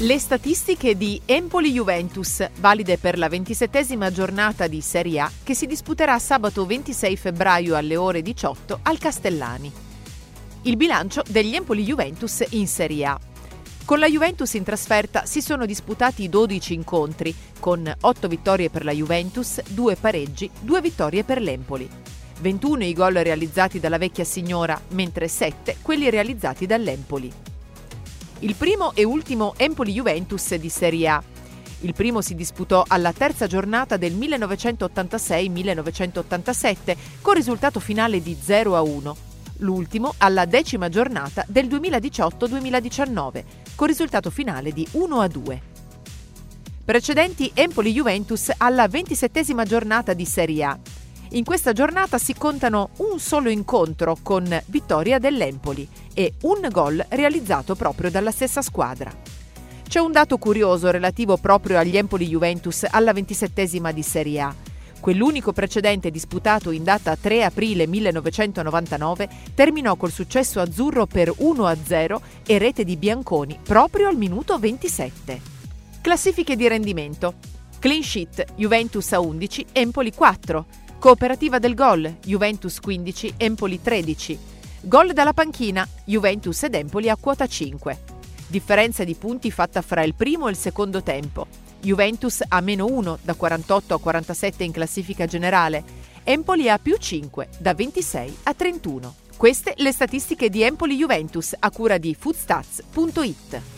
Le statistiche di Empoli-Juventus, valide per la ventisettesima giornata di Serie A, che si disputerà sabato 26 febbraio alle ore 18 al Castellani. Il bilancio degli Empoli-Juventus in Serie A. Con la Juventus in trasferta si sono disputati 12 incontri, con 8 vittorie per la Juventus, 2 pareggi, 2 vittorie per l'Empoli. 21 i gol realizzati dalla vecchia signora, mentre 7 quelli realizzati dall'Empoli il primo e ultimo Empoli-Juventus di Serie A. Il primo si disputò alla terza giornata del 1986-1987 con risultato finale di 0 a 1. L'ultimo alla decima giornata del 2018-2019 con risultato finale di 1 a 2. Precedenti Empoli-Juventus alla ventisettesima giornata di Serie A. In questa giornata si contano un solo incontro con vittoria dell'Empoli e un gol realizzato proprio dalla stessa squadra. C'è un dato curioso relativo proprio agli Empoli Juventus alla ventisettesima di Serie A. Quell'unico precedente disputato in data 3 aprile 1999 terminò col successo azzurro per 1-0 e rete di Bianconi proprio al minuto 27. Classifiche di rendimento. Clean sheet Juventus a 11, Empoli 4. Cooperativa del gol, Juventus 15, Empoli 13. Gol dalla panchina, Juventus ed Empoli a quota 5. Differenza di punti fatta fra il primo e il secondo tempo. Juventus a meno 1 da 48 a 47 in classifica generale, Empoli a più 5 da 26 a 31. Queste le statistiche di Empoli Juventus a cura di foodstats.it.